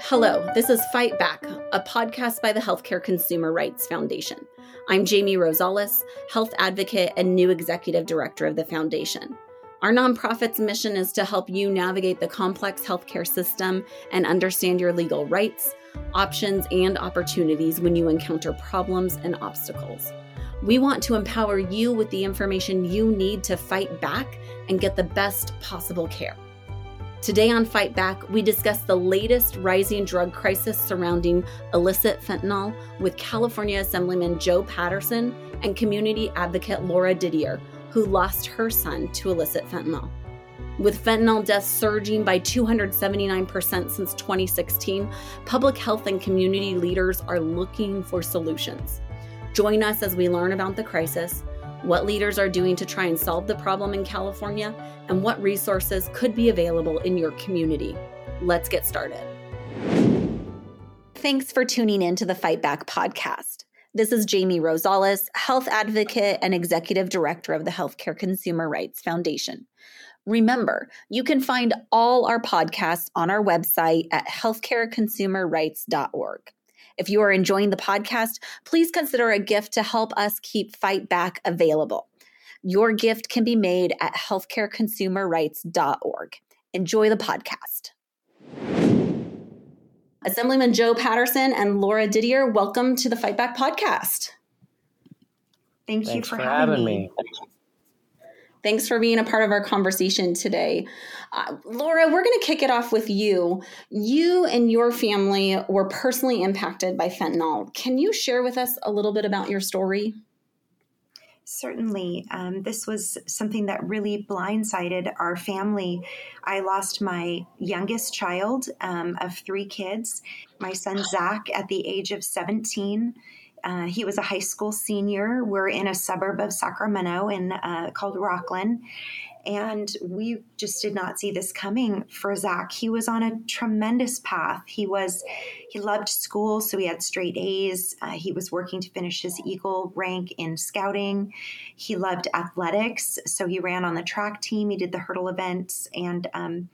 Hello, this is Fight Back, a podcast by the Healthcare Consumer Rights Foundation. I'm Jamie Rosales, health advocate and new executive director of the foundation. Our nonprofit's mission is to help you navigate the complex healthcare system and understand your legal rights, options, and opportunities when you encounter problems and obstacles. We want to empower you with the information you need to fight back and get the best possible care. Today on Fight Back, we discuss the latest rising drug crisis surrounding illicit fentanyl with California Assemblyman Joe Patterson and community advocate Laura Didier, who lost her son to illicit fentanyl. With fentanyl deaths surging by 279% since 2016, public health and community leaders are looking for solutions. Join us as we learn about the crisis, what leaders are doing to try and solve the problem in California, and what resources could be available in your community. Let's get started. Thanks for tuning in to the Fight Back podcast. This is Jamie Rosales, health advocate and executive director of the Healthcare Consumer Rights Foundation. Remember, you can find all our podcasts on our website at healthcareconsumerrights.org. If you are enjoying the podcast, please consider a gift to help us keep Fight Back available. Your gift can be made at healthcareconsumerrights.org. Enjoy the podcast. Assemblyman Joe Patterson and Laura Didier, welcome to the Fight Back podcast. Thank Thanks you for, for having, having, me. me. Thanks for being a part of our conversation today. Uh, Laura, we're going to kick it off with you. You and your family were personally impacted by fentanyl. Can you share with us a little bit about your story? Certainly. Um, this was something that really blindsided our family. I lost my youngest child um, of three kids, my son Zach, at the age of 17. Uh, he was a high school senior. We're in a suburb of Sacramento in uh, called Rocklin, and we just did not see this coming for Zach. He was on a tremendous path. He was, he loved school, so he had straight A's. Uh, he was working to finish his Eagle rank in scouting. He loved athletics, so he ran on the track team. He did the hurdle events and um,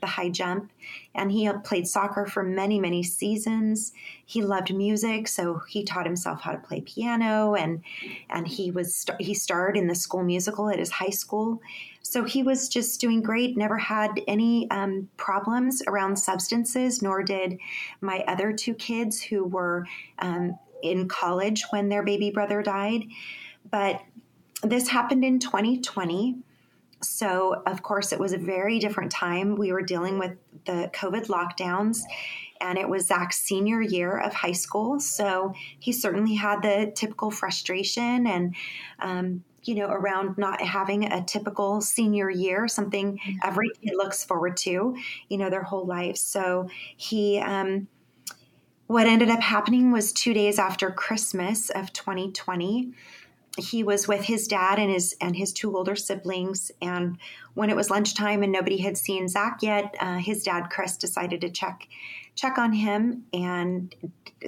the high jump. And he played soccer for many, many seasons. He loved music, so he taught himself how to play piano, and and he was he starred in the school musical at his high school. So he was just doing great, never had any um, problems around substances, nor did my other two kids who were um, in college when their baby brother died. But this happened in 2020. So, of course, it was a very different time. We were dealing with the COVID lockdowns, and it was Zach's senior year of high school. So, he certainly had the typical frustration and um, you know, around not having a typical senior year, something mm-hmm. every kid looks forward to, you know, their whole life. So he, um, what ended up happening was two days after Christmas of 2020, he was with his dad and his and his two older siblings. And when it was lunchtime and nobody had seen Zach yet, uh, his dad Chris decided to check check on him. And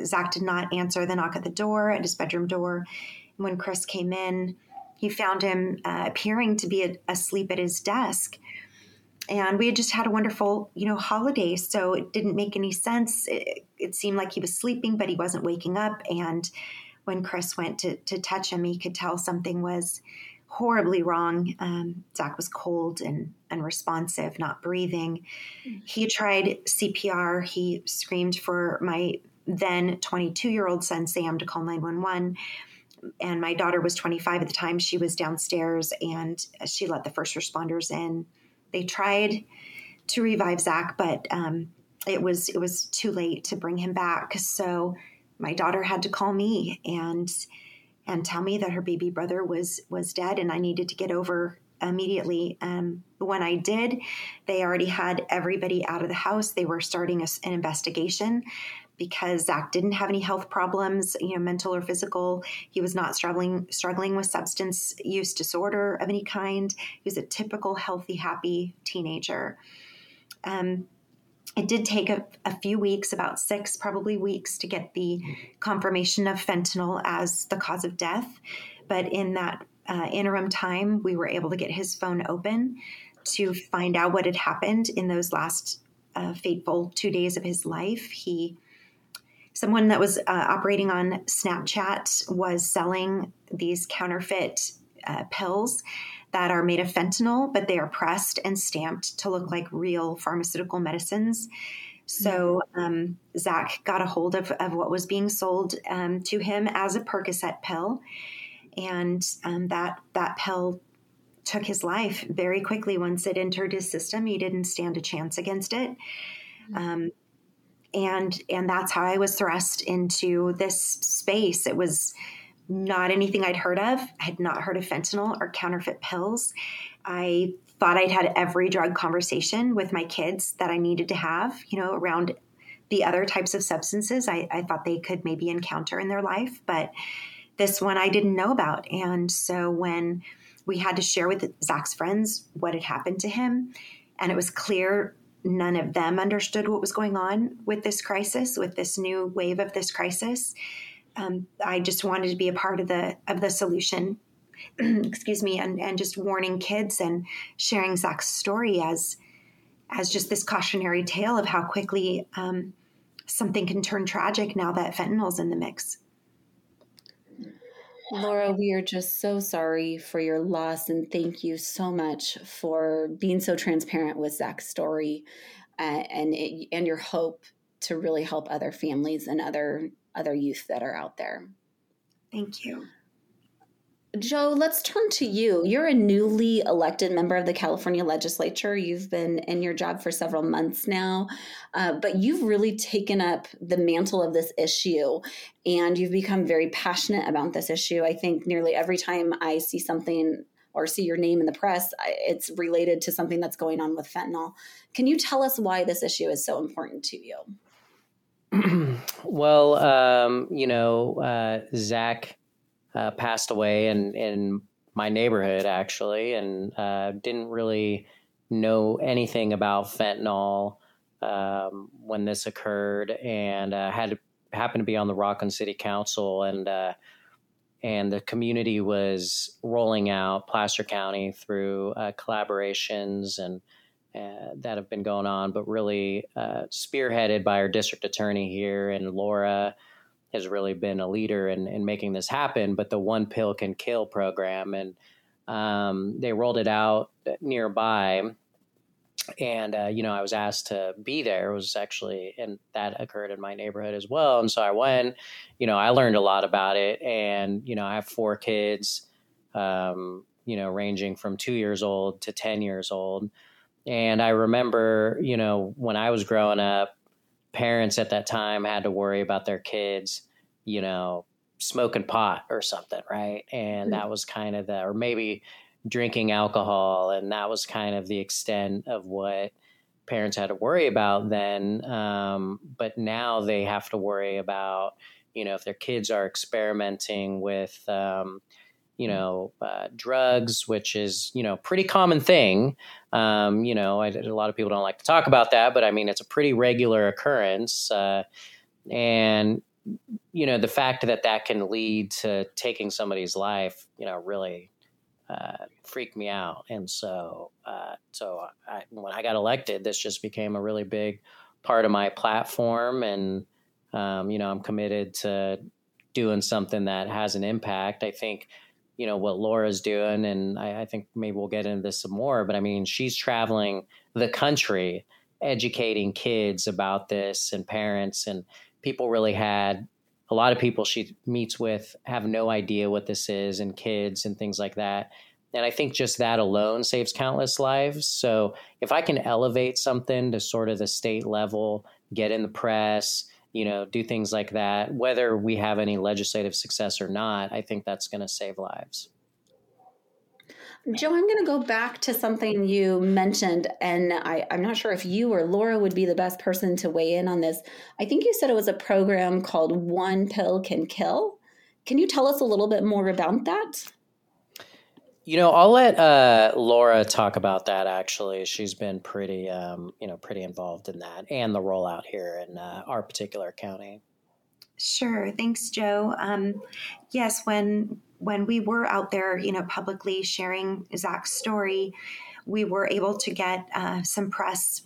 Zach did not answer the knock at the door at his bedroom door. When Chris came in, he found him uh, appearing to be a, asleep at his desk and we had just had a wonderful you know holiday so it didn't make any sense it, it, seemed like he was sleeping but he wasn't waking up and when chris went to, to touch him he could tell something was horribly wrong um, zach was cold and unresponsive not breathing he tried cpr he screamed for my then 22 year old son sam to call 911 and my daughter was 25 at the time. She was downstairs and she let the first responders in. They tried to revive Zach, but um, it was it was too late to bring him back. So my daughter had to call me and and tell me that her baby brother was was dead, and I needed to get over immediately. Um, when I did, they already had everybody out of the house. They were starting a, an investigation because Zach didn't have any health problems, you know, mental or physical. He was not struggling struggling with substance use disorder of any kind. He was a typical healthy, happy teenager. Um, it did take a, a, few weeks, about six probably weeks, to get the confirmation of fentanyl as the cause of death. But in that uh, interim time, we were able to get his phone open to find out what had happened in those last a fateful two days of his life. He someone that was uh, operating on Snapchat was selling these counterfeit uh, pills that are made of fentanyl, but they are pressed and stamped to look like real pharmaceutical medicines. So um, Zach got a hold of, of what was being sold um, to him as a Percocet pill, and um, that that pill took his life very quickly once it entered his system. He didn't stand a chance against it. Um, and and that's how I was thrust into this space. It was not anything I'd heard of. I had not heard of fentanyl or counterfeit pills. I thought I'd had every drug conversation with my kids that I needed to have, you know, around the other types of substances I, I thought they could maybe encounter in their life. But this one I didn't know about. And so when we had to share with Zach's friends what had happened to him, and it was clear none of them understood what was going on with this crisis, with this new wave of this crisis. Um, I just wanted to be a part of the of the solution. excuse me, and, and just warning kids and sharing Zach's story as as just this cautionary tale of how quickly um, something can turn tragic now that fentanyl's in the mix. Laura, we are just so sorry for your loss, and thank you so much for being so transparent with Zach's story, uh, and it, and your hope to really help other families and other other youth that are out there. Thank you. Joe, let's turn to you. You're a newly elected member of the California legislature. You've been in your job for several months now, uh, but you've really taken up the mantle of this issue and you've become very passionate about this issue. I think nearly every time I see something or see your name in the press, it's related to something that's going on with fentanyl. Can you tell us why this issue is so important to you? well, um, you know, uh, Zach uh, passed away in in my neighborhood actually, and uh, didn't really know anything about fentanyl um, when this occurred, and uh, had happened to be on the Rocklin City Council, and uh, and the community was rolling out Placer County through uh, collaborations and. Uh, that have been going on, but really spearheaded by our district attorney here and Laura, has really been a leader in, in making this happen. But the One Pill Can Kill program, and um, they rolled it out nearby. And uh, you know, I was asked to be there. It was actually, and that occurred in my neighborhood as well. And so I went. You know, I learned a lot about it. And you know, I have four kids. Um, you know, ranging from two years old to ten years old. And I remember, you know, when I was growing up, parents at that time had to worry about their kids, you know, smoking pot or something, right? And mm-hmm. that was kind of the, or maybe drinking alcohol, and that was kind of the extent of what parents had to worry about then. Um, but now they have to worry about, you know, if their kids are experimenting with, um, you know, uh, drugs, which is, you know, pretty common thing. Um, you know, I, a lot of people don't like to talk about that, but I mean, it's a pretty regular occurrence. Uh, and, you know, the fact that that can lead to taking somebody's life, you know, really uh, freaked me out. And so, uh, so I, when I got elected, this just became a really big part of my platform. And, um, you know, I'm committed to doing something that has an impact. I think you know what Laura's doing, and I, I, think maybe we'll get into this some more. But I mean, she's traveling the country, educating kids about this, and parents, and people really had a lot of people she meets with have no idea what this is, and kids and things like that. And I think just that alone saves countless lives. So if I can elevate something to sort of the state level, get in the press, you know, do things like that, whether we have any legislative success or not, I think that's going to save lives. Joe, I'm going to go back to something you mentioned, and I, am not sure if you or Laura would be the best person to weigh in on this. I think you said it was a program called One Pill Can Kill. Can you tell us a little bit more about that? You know, I'll let uh, Laura talk about that. Actually, she's been pretty, um, you know, pretty involved in that and the rollout here in uh, our particular county. Sure. Thanks, Joe. Um, yes, when when we were out there, you know, publicly sharing Zach's story, we were able to get uh, some press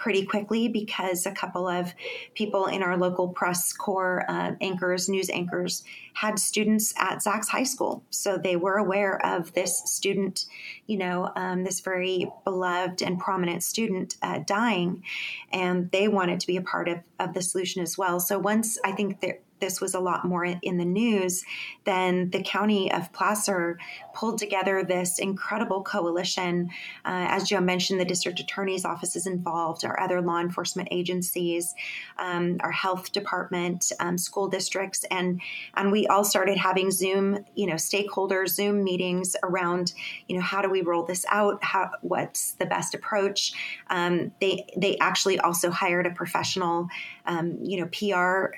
pretty quickly because a couple of people in our local press corps, uh, anchors, news anchors, had students at Zach's high school. So they were aware of this student, you know, um, this very beloved and prominent student uh, dying, and they wanted to be a part of, of the solution as well. So once I think that this was a lot more in the news, then the county of Placer pulled together this incredible coalition. Uh, as Joe mentioned, the district attorney's office is involved, our other law enforcement agencies, um, our health department, um, school districts, and and we all started having Zoom, you know, stakeholder Zoom meetings around, you know, how do we roll this out? How what's the best approach? Um, they they actually also hired a professional, um, you know, PR,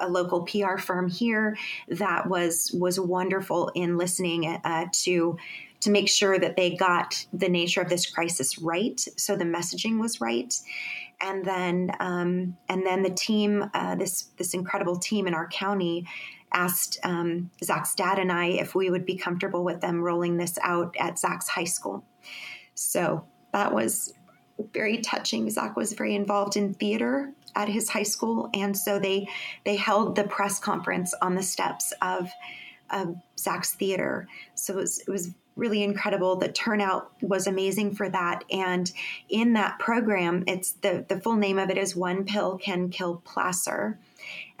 a local local PR firm here that was was wonderful in listening uh, to to make sure that they got the nature of this crisis right, so the messaging was right, and then um, and then the team, uh, this this incredible team in our county, asked um, Zach's dad and I if we would be comfortable with them rolling this out at Zach's high school. So that was very touching. Zach was very involved in theater at his high school, and so they they held the press conference on the steps of, of Zach's theater. So it was, it was really incredible. The turnout was amazing for that. And in that program, it's the the full name of it is One Pill Can Kill Placer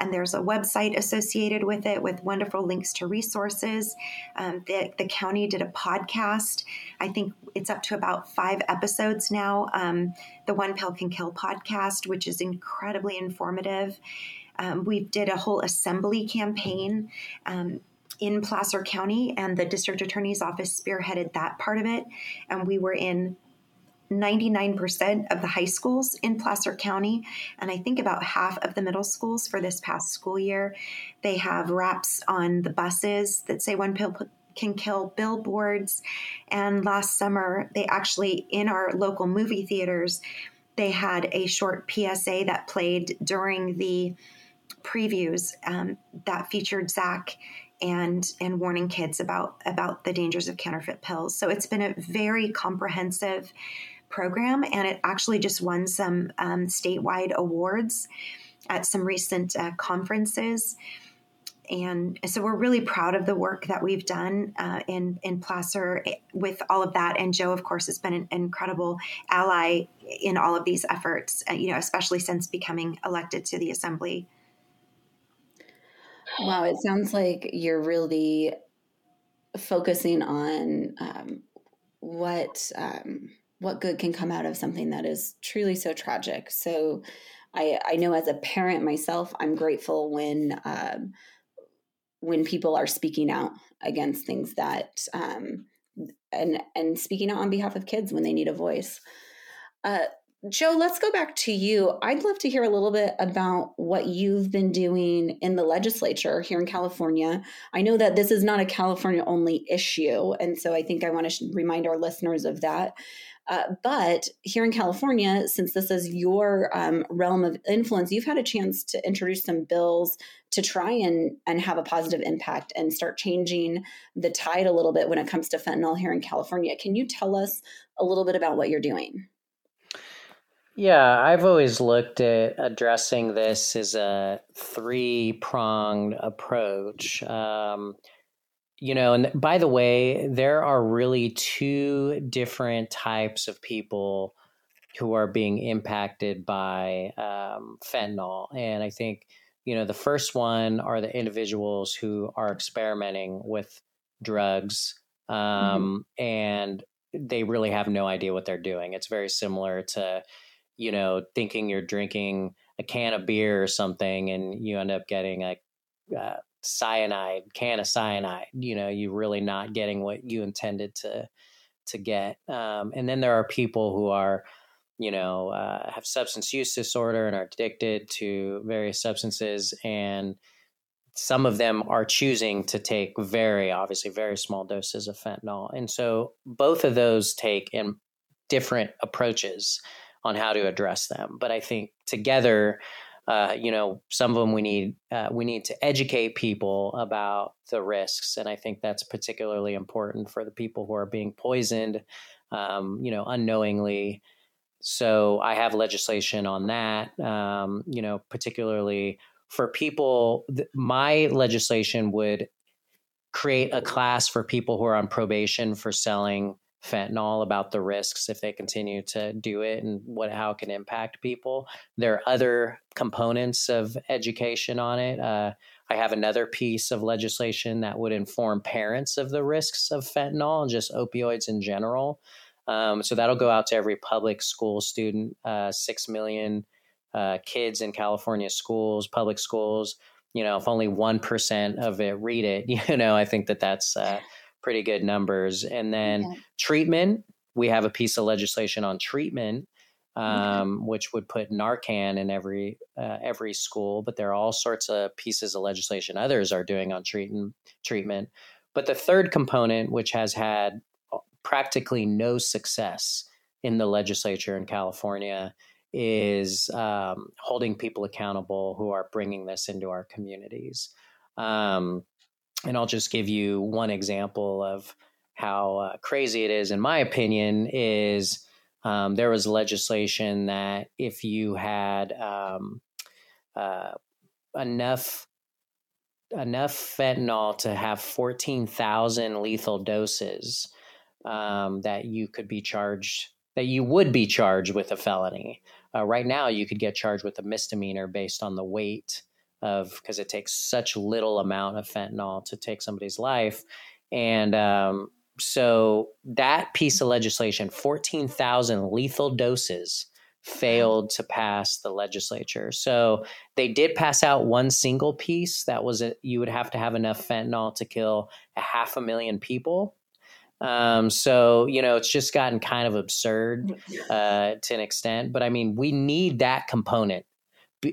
and there's a website associated with it with wonderful links to resources. Um, the, the county did a podcast. I think it's up to about five episodes now. Um, the One Pill Can Kill podcast, which is incredibly informative. Um, we did a whole assembly campaign um, in Placer County, and the district attorney's office spearheaded that part of it. And we were in 99% of the high schools in Placer County, and I think about half of the middle schools for this past school year. They have wraps on the buses that say one pill can kill billboards. And last summer, they actually, in our local movie theaters, they had a short PSA that played during the previews um, that featured Zach and and warning kids about about the dangers of counterfeit pills. So it's been a very comprehensive program, and it actually just won some um, statewide awards at some recent uh, conferences. And so we're really proud of the work that we've done uh, in in Placer eh, with all of that. And Joe, of course, has been an incredible ally in all of these efforts. Uh, you know, especially since becoming elected to the assembly. Wow, it sounds like you're really focusing on um, what um, what good can come out of something that is truly so tragic. So I, I know as a parent myself, I'm grateful when um, when people are speaking out against things that um, and and speaking out on behalf of kids when they need a voice. Uh, Joe, let's go back to you. I'd love to hear a little bit about what you've been doing in the legislature here in California. I know that this is not a California only issue, and so I think I want to remind our listeners of that. Uh, but here in California, since this is your um, realm of influence, you've had a chance to introduce some bills to try and, and have a positive impact and start changing the tide a little bit when it comes to fentanyl here in California. Can you tell us a little bit about what you're doing? Yeah, I've always looked at addressing this as a three pronged approach. Um, you know, and by the way, there are really two different types of people who are being impacted by um, fentanyl. And I think, you know, the first one are the individuals who are experimenting with drugs mm-hmm. um, mm-hmm. and they really have no idea what they're doing. It's very similar to, you know, thinking you're drinking a can of beer or something and you end up getting a, uh, cyanide, can of cyanide. You know, you're really not getting what you intended to to get. Um, and then there are people who are, you know, uh, have substance use disorder and are addicted to various substances, and some of them are choosing to take very, obviously, very small doses of fentanyl. And so both of those take in different approaches on how to address them. But I think together uh, you know, some of them we need uh, we need to educate people about the risks, and I think that's particularly important for the people who are being poisoned, um, you know, unknowingly. so I have legislation on that. Um, you know, particularly for people, th- my legislation would create a class for people who are on probation for selling fentanyl about the risks if they continue to do it and what how it can impact people. There are other components of education on it. Uh, I have another piece of legislation that would inform parents of the risks of fentanyl and just opioids in general. Um, so that'll go out to every public school student, uh, six million uh, kids in California schools, public schools. You know, if only one percent of it read it, you know, I think that that's uh, pretty good numbers. And then okay. treatment, we have a piece of legislation on treatment. Um, okay. Which would put Narcan in every uh, every school, but there are all sorts of pieces of legislation others are doing on treatment treatment. But the third component, which has had practically no success in the legislature in California is um, holding people accountable who are bringing this into our communities. Um, and I'll just give you one example of how uh, crazy it is, in my opinion, is um, there was legislation that if you had um, uh, enough enough fentanyl to have 14,000 lethal doses um, that you could be charged, that you would be charged with a felony. Uh, right now, you could get charged with a misdemeanor based on the weight of because it takes such little amount of fentanyl to take somebody's life, and um, so that piece of legislation, fourteen thousand lethal doses failed to pass the legislature. So they did pass out one single piece that was a, you would have to have enough fentanyl to kill a half a million people. Um, so you know, it's just gotten kind of absurd uh, to an extent. But I mean, we need that component.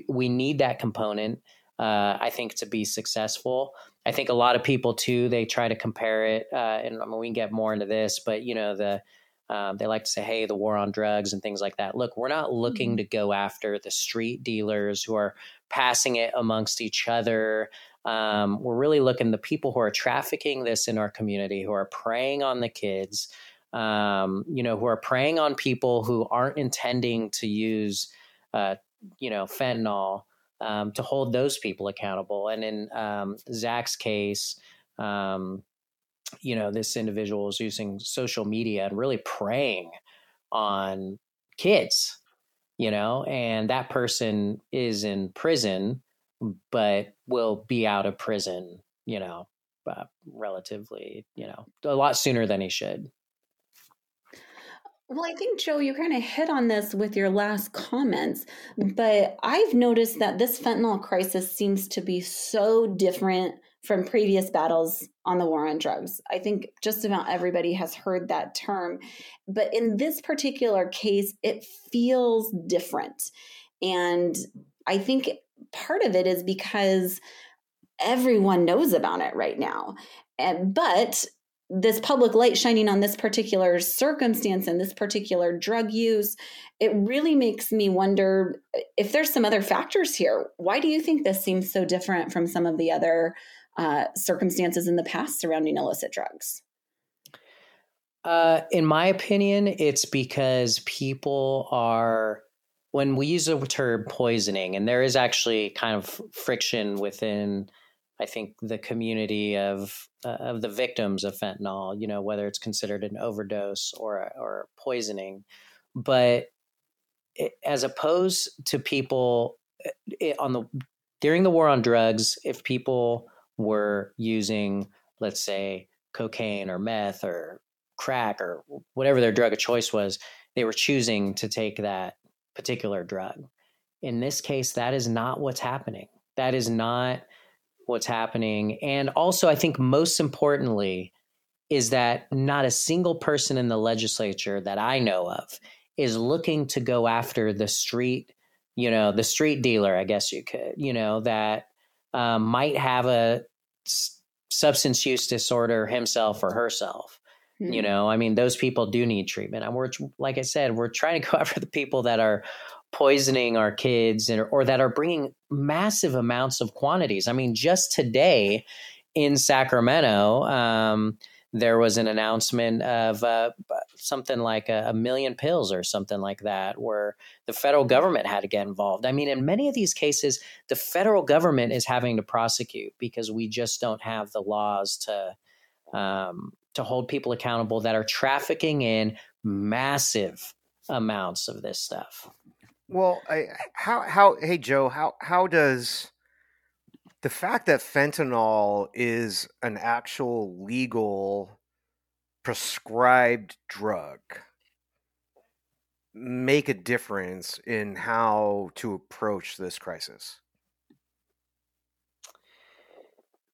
We need that component. Uh, I think to be successful. I think a lot of people too. They try to compare it, uh, and I mean, we can get more into this, but you know, the um, they like to say, "Hey, the war on drugs and things like that." Look, we're not looking mm-hmm. to go after the street dealers who are passing it amongst each other. Um, we're really looking the people who are trafficking this in our community, who are preying on the kids, um, you know, who are preying on people who aren't intending to use, uh, you know, fentanyl. Um, to hold those people accountable. And in um, Zach's case, um, you know, this individual is using social media and really preying on kids, you know, and that person is in prison but will be out of prison, you know, uh, relatively, you know, a lot sooner than he should. Well, I think, Joe, you kind of hit on this with your last comments, but I've noticed that this fentanyl crisis seems to be so different from previous battles on the war on drugs. I think just about everybody has heard that term. But in this particular case, it feels different. And I think part of it is because everyone knows about it right now. And, but this public light shining on this particular circumstance and this particular drug use, it really makes me wonder if there's some other factors here. Why do you think this seems so different from some of the other uh, circumstances in the past surrounding illicit drugs? Uh, in my opinion, it's because people are when we use the term poisoning, and there is actually kind of friction within, I think, the community of uh, of the victims of fentanyl. You know, whether it's considered an overdose or or poisoning, but it, as opposed to people it, on the during the war on drugs, if people were using, let's say, cocaine or meth or crack or whatever their drug of choice was, they were choosing to take that particular drug. In this case, that is not what's happening. That is not what's happening. And also, I think most importantly, is that not a single person in the legislature that I know of is looking to go after the street, you know, the street dealer, I guess you could, you know, that um, might have a s- substance use disorder himself or herself. Mm-hmm. You know, I mean, those people do need treatment. And we're, like I said, we're trying to go after the people that are poisoning our kids and, or that are bringing massive amounts of quantities. I mean, just today in Sacramento, um, there was an announcement of uh, something like a, a, million pills or something like that, where the federal government had to get involved. I mean, in many of these cases, the federal government is having to prosecute because we just don't have the laws to um, to hold people accountable that are trafficking in massive amounts of this stuff. Well, I, how how hey Joe, how how does the fact that fentanyl is an actual legal prescribed drug make a difference in how to approach this crisis?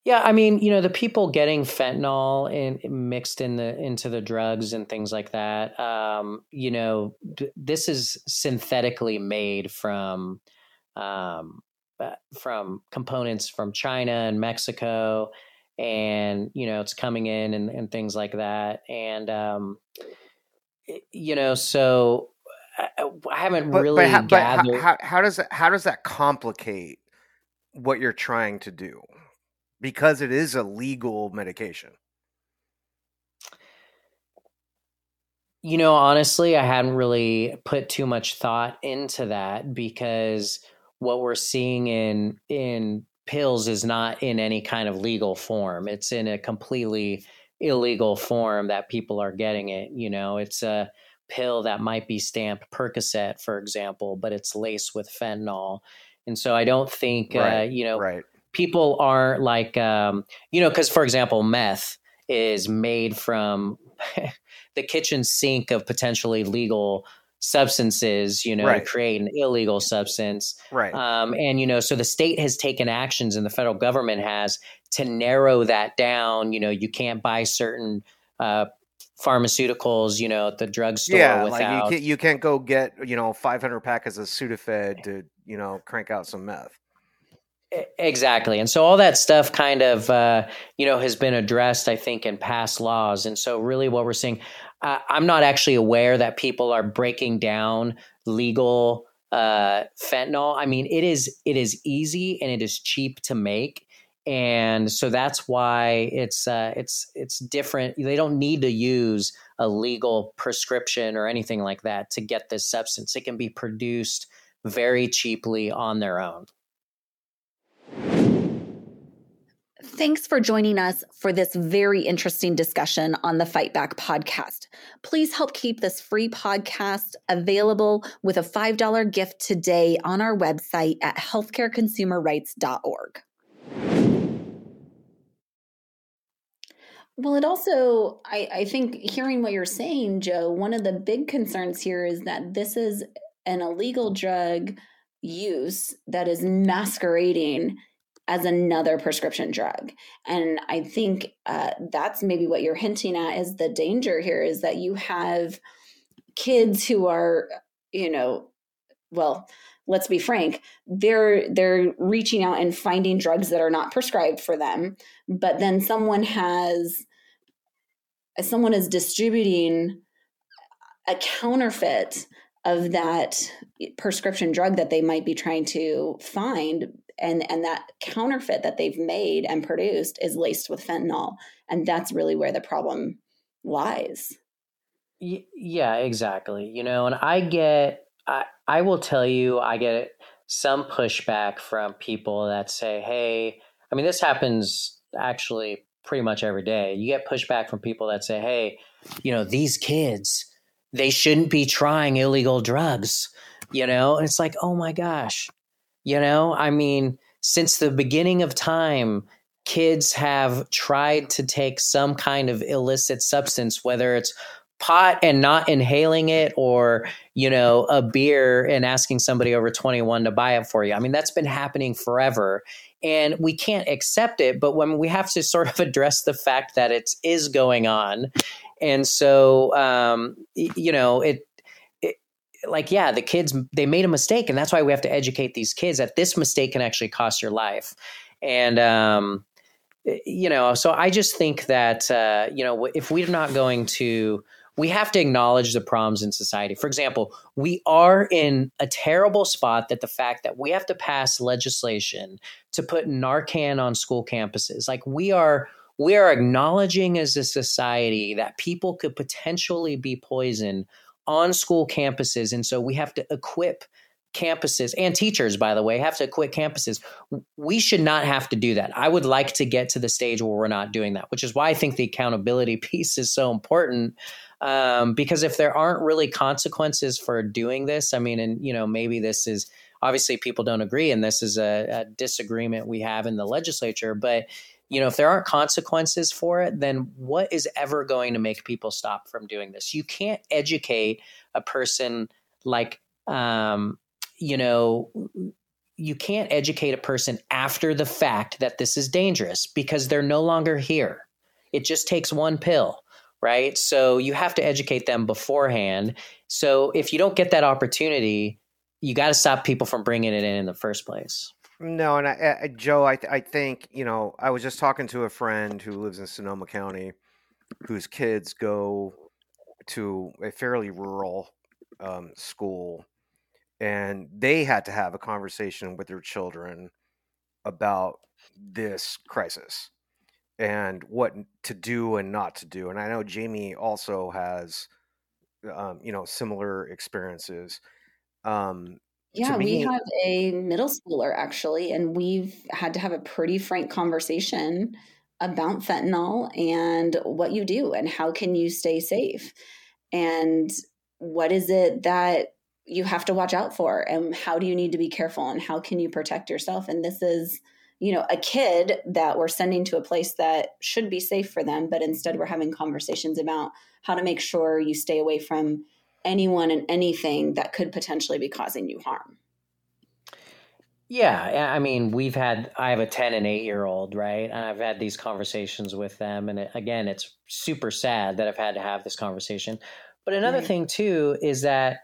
Yeah, I mean, you know, the people getting fentanyl in, mixed in the into the drugs and things like that. Um, you know, this is synthetically made from um, uh, from components from China and Mexico, and you know it's coming in and, and things like that. And um, you know, so I, I haven't but, really but, gathered. But how, how, how does that how does that complicate what you're trying to do? Because it is a legal medication. You know, honestly, I hadn't really put too much thought into that because what we're seeing in in pills is not in any kind of legal form. It's in a completely illegal form that people are getting it. You know, it's a pill that might be stamped Percocet, for example, but it's laced with fentanyl. And so I don't think, uh, right, uh, you know, right. People are like, um, you know, because for example, meth is made from the kitchen sink of potentially legal substances, you know, right. to create an illegal substance. Right. Um, and, you know, so the state has taken actions and the federal government has to narrow that down. You know, you can't buy certain uh, pharmaceuticals, you know, at the drugstore yeah, without. Like you, can't, you can't go get, you know, 500 packets of Sudafed to, you know, crank out some meth. Exactly. And so all that stuff kind of, uh, you know, has been addressed, I think, in past laws. And so really what we're seeing, uh, I'm not actually aware that people are breaking down legal uh, fentanyl. I mean, it is it is easy and it is cheap to make, and so that's why it's uh, it's it's different. They don't need to use a legal prescription or anything like that to get this substance. It can be produced very cheaply on their own. Thanks for joining us for this very interesting discussion on the Fight Back podcast. Please help keep this free podcast available with a $5 gift today on our website at healthcareconsumerrights.org. Well, it also, I, I think, hearing what you're saying, Joe, one of the big concerns here is that this is an illegal drug use that is masquerading as another prescription drug. And I think uh, that's maybe what you're hinting at is the danger here is that you have kids who are, you know, well, let's be frank, they're they're reaching out and finding drugs that are not prescribed for them, but then someone has someone is distributing a counterfeit of that prescription drug that they might be trying to find and and that counterfeit that they've made and produced is laced with fentanyl and that's really where the problem lies. Yeah exactly you know and i get i i will tell you i get some pushback from people that say hey i mean this happens actually pretty much every day. You get pushback from people that say hey you know these kids they shouldn't be trying illegal drugs you know and it's like oh my gosh you know, I mean, since the beginning of time, kids have tried to take some kind of illicit substance, whether it's pot and not inhaling it or you know a beer and asking somebody over 21 to buy it for you. I mean that's been happening forever and we can't accept it but when we have to sort of address the fact that it is going on and so um, you know it like yeah the kids they made a mistake and that's why we have to educate these kids that this mistake can actually cost your life. And um, you know so i just think that uh, you know if we're not going to we have to acknowledge the problems in society. For example we are in a terrible spot that the fact that we have to pass legislation to put narcan on school campuses. Like we are we are acknowledging as a society that people could potentially be poisoned on school campuses. And so we have to equip campuses and teachers, by the way, have to equip campuses. We should not have to do that. I would like to get to the stage where we're not doing that, which is why I think the accountability piece is so important. Um, because if there aren't really consequences for doing this, I mean, and you know, maybe this is obviously people don't agree, and this is a, a disagreement we have in the legislature, but you know, if there aren't consequences for it, then what is ever going to make people stop from doing this? You can't educate a person like, um, you know, you can't educate a person after the fact that this is dangerous because they're no longer here. It just takes one pill, right? So you have to educate them beforehand. So if you don't get that opportunity, you got to stop people from bringing it in in the first place. No, and I, I, Joe, I, I think you know, I was just talking to a friend who lives in Sonoma County, whose kids go to a fairly rural um, school, and they had to have a conversation with their children about this crisis and what to do and not to do. And I know Jamie also has, um, you know, similar experiences. Um, yeah, we have a middle schooler actually, and we've had to have a pretty frank conversation about fentanyl and what you do and how can you stay safe? And what is it that you have to watch out for? And how do you need to be careful? And how can you protect yourself? And this is you know a kid that we're sending to a place that should be safe for them but instead we're having conversations about how to make sure you stay away from anyone and anything that could potentially be causing you harm. Yeah, I mean, we've had I have a 10 and 8 year old, right? And I've had these conversations with them and it, again, it's super sad that I've had to have this conversation. But another right. thing too is that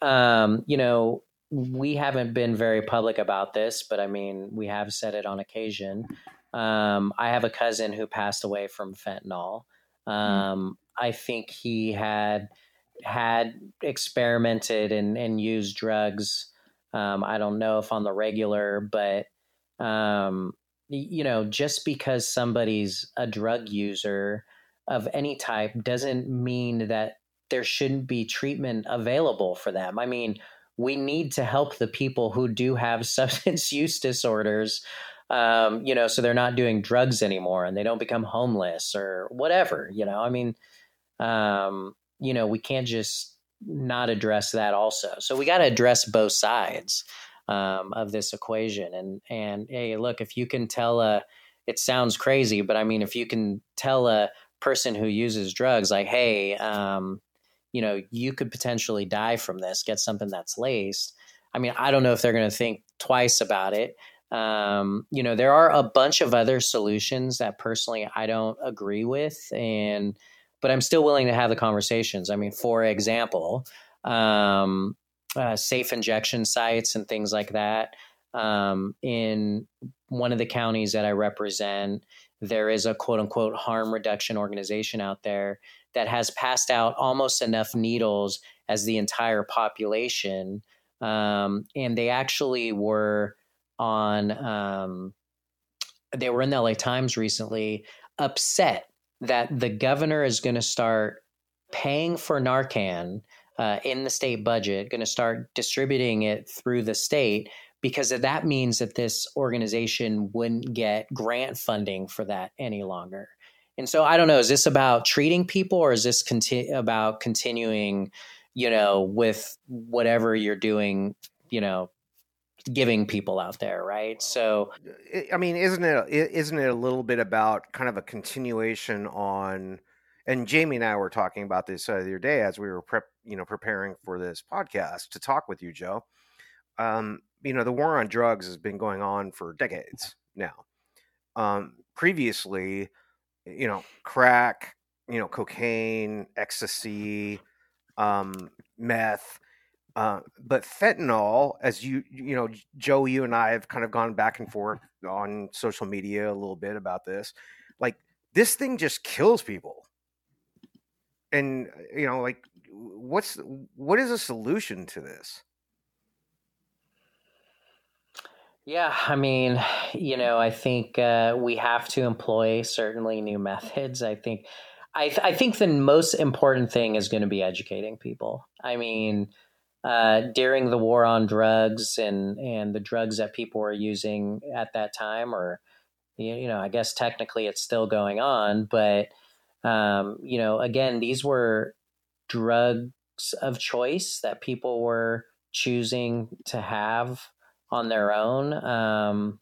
um, you know, we haven't been very public about this, but I mean, we have said it on occasion. Um, I have a cousin who passed away from fentanyl. Hmm. Um, mm. I think he had had experimented and, and used drugs. Um, I don't know if on the regular, but um, you know, just because somebody's a drug user of any type doesn't mean that there shouldn't be treatment available for them. I mean, we need to help the people who do have substance use disorders, um, you know, so they're not doing drugs anymore and they don't become homeless or whatever, you know. I mean, um, you know, we can't just not address that also. So we got to address both sides um, of this equation. And and hey, look, if you can tell a, it sounds crazy, but I mean, if you can tell a person who uses drugs, like, hey, um, you know, you could potentially die from this. Get something that's laced. I mean, I don't know if they're going to think twice about it. Um, you know, there are a bunch of other solutions that personally I don't agree with, and but I'm still willing to have the conversations. I mean, for example, um, uh, safe injection sites and things like that. Um, in one of the counties that I represent, there is a quote unquote harm reduction organization out there that has passed out almost enough needles as the entire population. Um, and they actually were on, um, they were in the LA Times recently upset that the governor is going to start paying for Narcan uh, in the state budget, going to start distributing it through the state because that means that this organization wouldn't get grant funding for that any longer. And so I don't know, is this about treating people or is this conti- about continuing, you know, with whatever you're doing, you know, giving people out there, right? So, I mean, isn't it isn't it a little bit about kind of a continuation on? And Jamie and I were talking about this the other day as we were prep, you know, preparing for this podcast to talk with you, Joe. Um, you know, the war on drugs has been going on for decades now. Um, previously, you know, crack, you know, cocaine, ecstasy, um, meth uh, but fentanyl, as you you know, Joe, you and I have kind of gone back and forth on social media a little bit about this. Like this thing just kills people, and you know, like what's what is a solution to this? Yeah, I mean, you know, I think uh, we have to employ certainly new methods. I think, I, th- I think the most important thing is going to be educating people. I mean, uh, during the war on drugs and and the drugs that people were using at that time, or you know, I guess technically it's still going on, but um, you know, again, these were drugs of choice that people were choosing to have on their own. Um,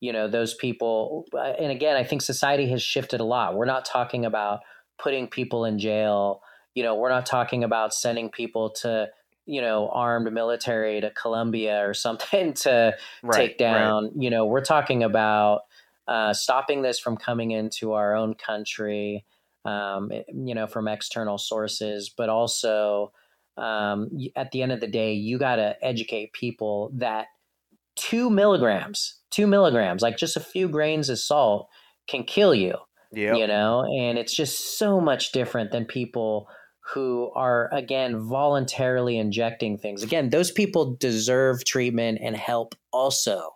you know, those people, uh, and again, I think society has shifted a lot. We're not talking about putting people in jail. You know, we're not talking about sending people to, you know, armed military to Colombia or something to right, take down. Right. You know, we're talking about uh, stopping this from coming into our own country, um, you know, from external sources, but also um, at the end of the day, you got to educate people that two milligrams, two milligrams, like just a few grains of salt can kill you. Yeah. You know, and it's just so much different than people who are again voluntarily injecting things. Again, those people deserve treatment and help also.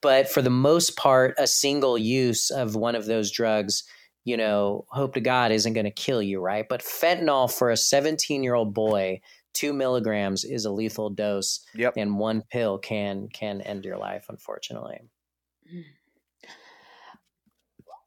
But for the most part, a single use of one of those drugs, you know, hope to God isn't going to kill you, right? But fentanyl for a 17 year old boy two milligrams is a lethal dose. Yep. And one pill can can end your life, unfortunately. Mm.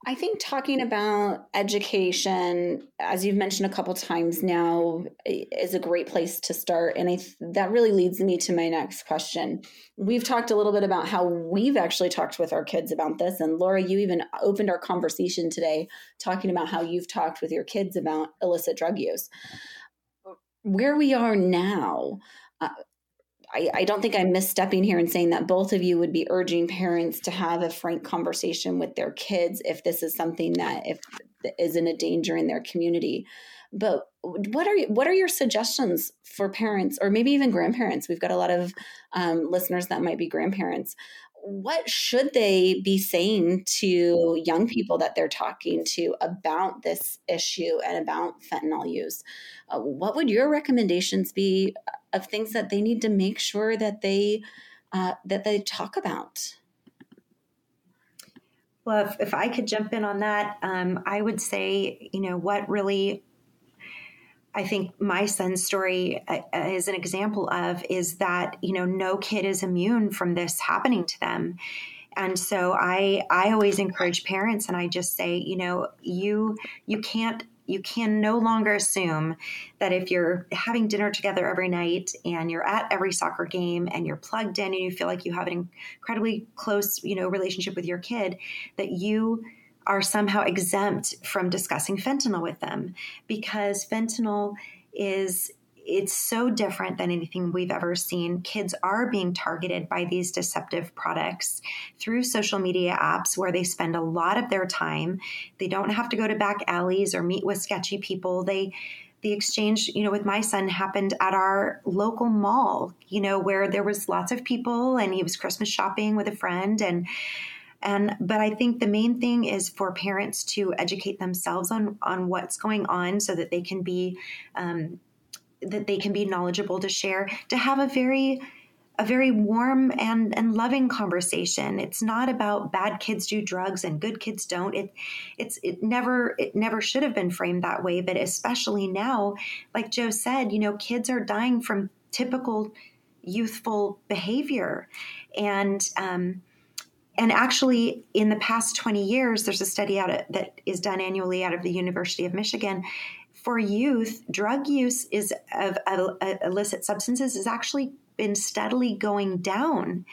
I think talking about education, as you've mentioned a couple times now, is a great place to start. And I th- that really leads me to my next question. We've talked a little bit about how we've actually talked with our kids about this. And Laura, you even opened our conversation today talking about how you've talked with your kids about illicit drug use where we are now, uh, I, I, don't think I'm misstepping here and saying that both of you would be urging parents to have a frank conversation with their kids if this is something that if is in a danger in their community. But what are what are your suggestions for parents or maybe even grandparents? We've got a lot of um, listeners that might be grandparents what should they be saying to young people that they're talking to about this issue and about fentanyl use? Uh, what would your recommendations be of things that they need to make sure that they uh, that they talk about? Well, if, if, I could jump in on that, um, I would say, you know, what really I think my son's story uh, is an example of is that you know no kid is immune from this happening to them and so i i always encourage parents and i just say you know you you can't you can no longer assume that if you're having dinner together every night and you're at every soccer game and you're plugged in and you feel like you have an incredibly close you know relationship with your kid that you are somehow exempt from discussing fentanyl with them. Because fentanyl is it's so different than anything we've ever seen. Kids are being targeted by these deceptive products through social media apps where they spend a lot of their time. They don't have to go to back alleys or meet with sketchy people. They the exchange, you know, with my son happened at our local mall, you know, where there was lots of people and he was Christmas shopping with a friend and and but i think the main thing is for parents to educate themselves on on what's going on so that they can be um, that they can be knowledgeable to share to have a very a very warm and, and loving conversation. It's not about bad kids do drugs and good kids don't. It it's it never it never should have been framed that way, but especially now, like Joe said, you know, kids are dying from typical youthful behavior. And um, and actually, in the past 20 years, there's a study out of, that is done annually out of the University of Michigan. For youth, drug use is of, of, of illicit substances has actually been steadily going down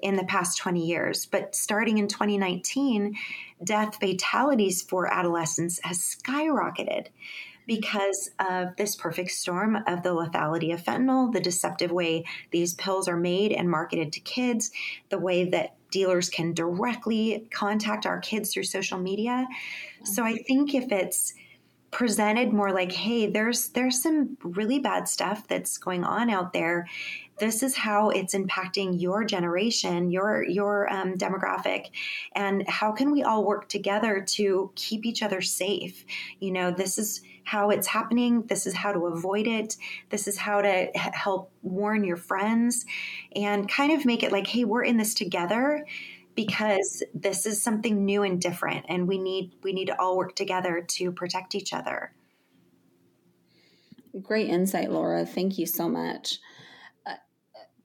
in the past 20 years. But starting in 2019, death fatalities for adolescents has skyrocketed because of this perfect storm of the lethality of fentanyl, the deceptive way these pills are made and marketed to kids, the way that dealers can directly contact our kids through social media. So I think if it's presented more like hey there's there's some really bad stuff that's going on out there. This is how it's impacting your generation your your um, demographic. And how can we all work together to keep each other safe? You know this is how it's happening. This is how to avoid it. This is how to help warn your friends and kind of make it like hey we're in this together because this is something new and different and we need we need to all work together to protect each other. Great insight laura. Thank you so much. Uh,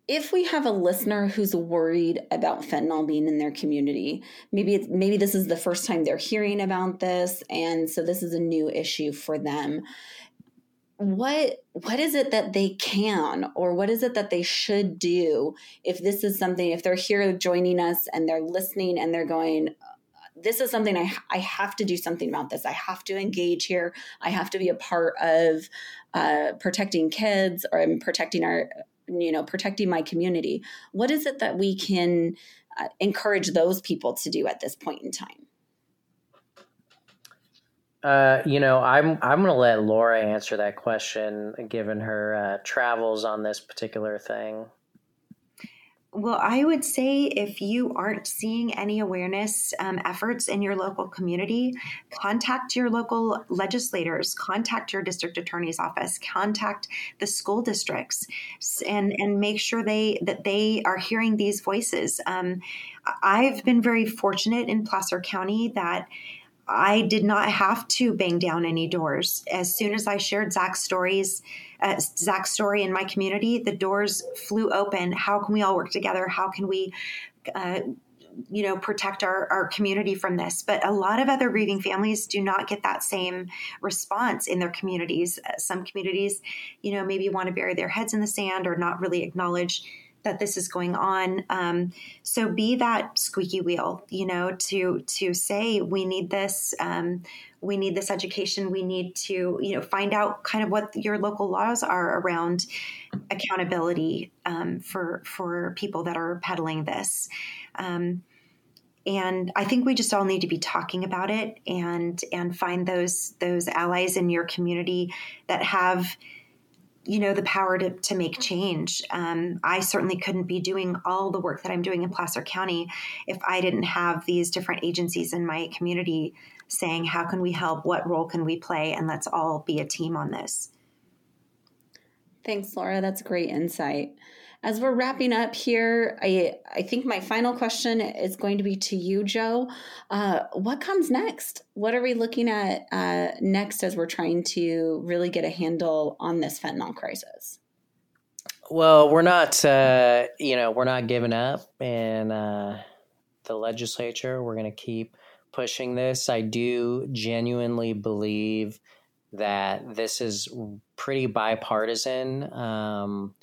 if we have a listener who's worried about fentanyl being in their community maybe maybe this is the first time they're hearing about this and so this is a new issue for them what what is it that they can or what is it that they should do if this is something if they're here joining us and they're listening and they're going this is something I, I have to do something about this. I have to engage here. I have to be a part of uh, protecting kids or I'm protecting our, you know, protecting my community. What is it that we can uh, encourage those people to do at this point in time? Uh, you know, I'm I'm going to let Laura answer that question, given her uh, travels on this particular thing. Well, I would say if you aren't seeing any awareness um, efforts in your local community, contact your local legislators, contact your district attorney's office, contact the school districts, and and make sure they that they are hearing these voices. Um, I've been very fortunate in Placer County that I did not have to bang down any doors. As soon as I shared Zach's stories, uh, Zach's story in my community, the doors flew open. How can we all work together? How can we, uh, you know, protect our, our community from this? But a lot of other grieving families do not get that same response in their communities. Uh, some communities, you know, maybe want to bury their heads in the sand or not really acknowledge that this is going on. Um, so be that squeaky wheel, you know, to to say we need this, um, we need this education, we need to, you know, find out kind of what your local laws are around accountability um, for for people that are peddling this. Um, and I think we just all need to be talking about it and and find those those allies in your community that have you know the power to, to make change. Um, i certainly couldn't be doing all the work that i'm doing in placer county if i didn't have these different agencies in my community saying how can we help? What role can we play? And let's all be a team on this. Thanks laura. That's great insight as we're wrapping up here, I, I think my final question is going to be to you, Joe. Uh, what comes next? What are we looking at uh, next as we're trying to really get a handle on this fentanyl crisis? Well, we're not, uh, you know, we're not giving up in uh, the legislature. We're going to keep pushing this. I do genuinely believe that this is pretty bipartisan. Um,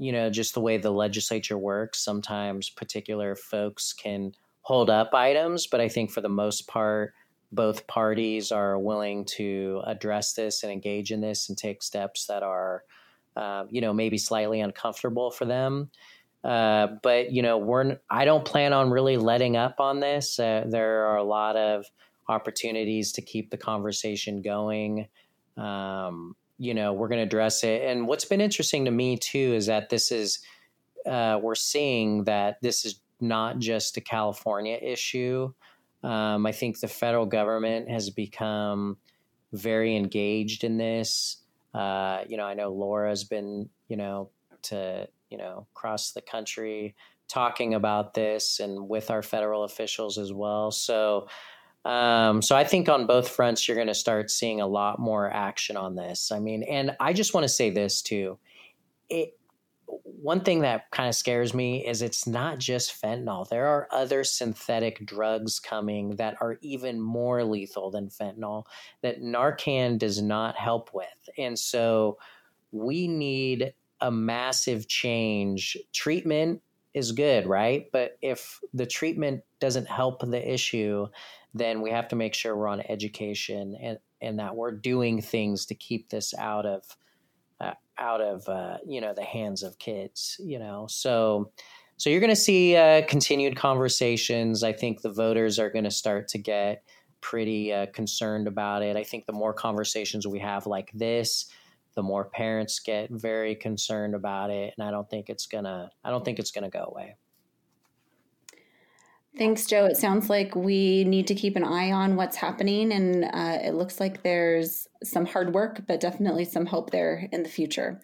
you know, just the way the legislature works, sometimes particular folks can hold up items, but I think for the most part, both parties are willing to address this and engage in this and take steps that are, uh, you know, maybe slightly uncomfortable for them. Uh, but you know, we're I don't plan on really letting up on this. Uh, there are a lot of opportunities to keep the conversation going. Um, you know we're going to address it. And what's been interesting to me too is that this is uh, we're seeing that this is not just a california issue. Um, i think the federal government has become very engaged in this. Uh, you know i know laura's been you know to you know across the country talking about this and with our federal officials as well. So um, so I think on both fronts, you're going to start seeing a lot more action on this. I mean, and I just want to say this too. It, one thing that kind of scares me is it's not just fentanyl. There are other synthetic drugs coming that are even more lethal than fentanyl that Narcan does not help with. And so we need a massive change. Treatment is good, right? But if the treatment doesn't help the issue, then we have to make sure we're on education and, and that we're doing things to keep this out of uh, out of uh, you know the hands of kids. You know, so so you're going to see uh, continued conversations. I think the voters are going to start to get pretty uh, concerned about it. I think the more conversations we have like this, the more parents get very concerned about it, and I don't think it's gonna. I don't think it's gonna go away. Thanks, Joe. It sounds like we need to keep an eye on what's happening, and uh, it looks like there's some hard work, but definitely some hope there in the future.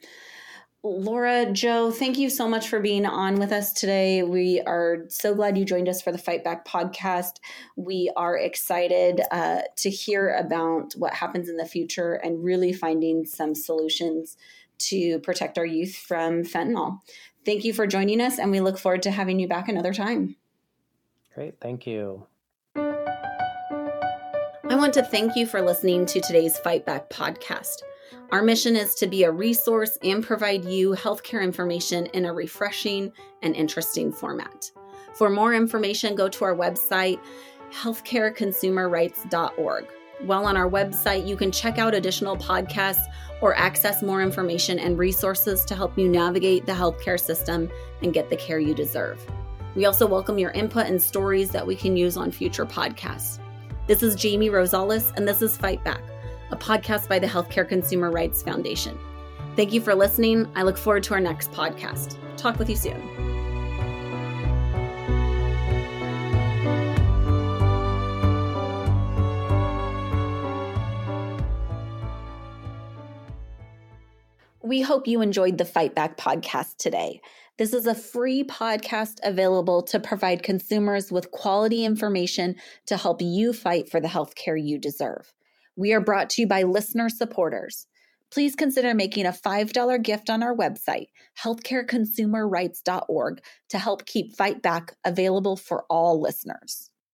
Laura, Joe, thank you so much for being on with us today. We are so glad you joined us for the Fight Back podcast. We are excited uh, to hear about what happens in the future and really finding some solutions to protect our youth from fentanyl. Thank you for joining us, and we look forward to having you back another time. Great. Thank you. I want to thank you for listening to today's Fight Back podcast. Our mission is to be a resource and provide you healthcare information in a refreshing and interesting format. For more information, go to our website, healthcareconsumerrights.org. While on our website, you can check out additional podcasts or access more information and resources to help you navigate the healthcare system and get the care you deserve. We also welcome your input and stories that we can use on future podcasts. This is Jamie Rosales, and this is Fight Back a podcast by the Healthcare Consumer Rights Foundation. Thank you for listening. I look forward to our next podcast. Talk with you soon. We hope you enjoyed the Fight Back podcast today. This is a free podcast available to provide consumers with quality information to help you fight for the healthcare you deserve. We are brought to you by listener supporters. Please consider making a $5 gift on our website, healthcareconsumerrights.org, to help keep Fight Back available for all listeners.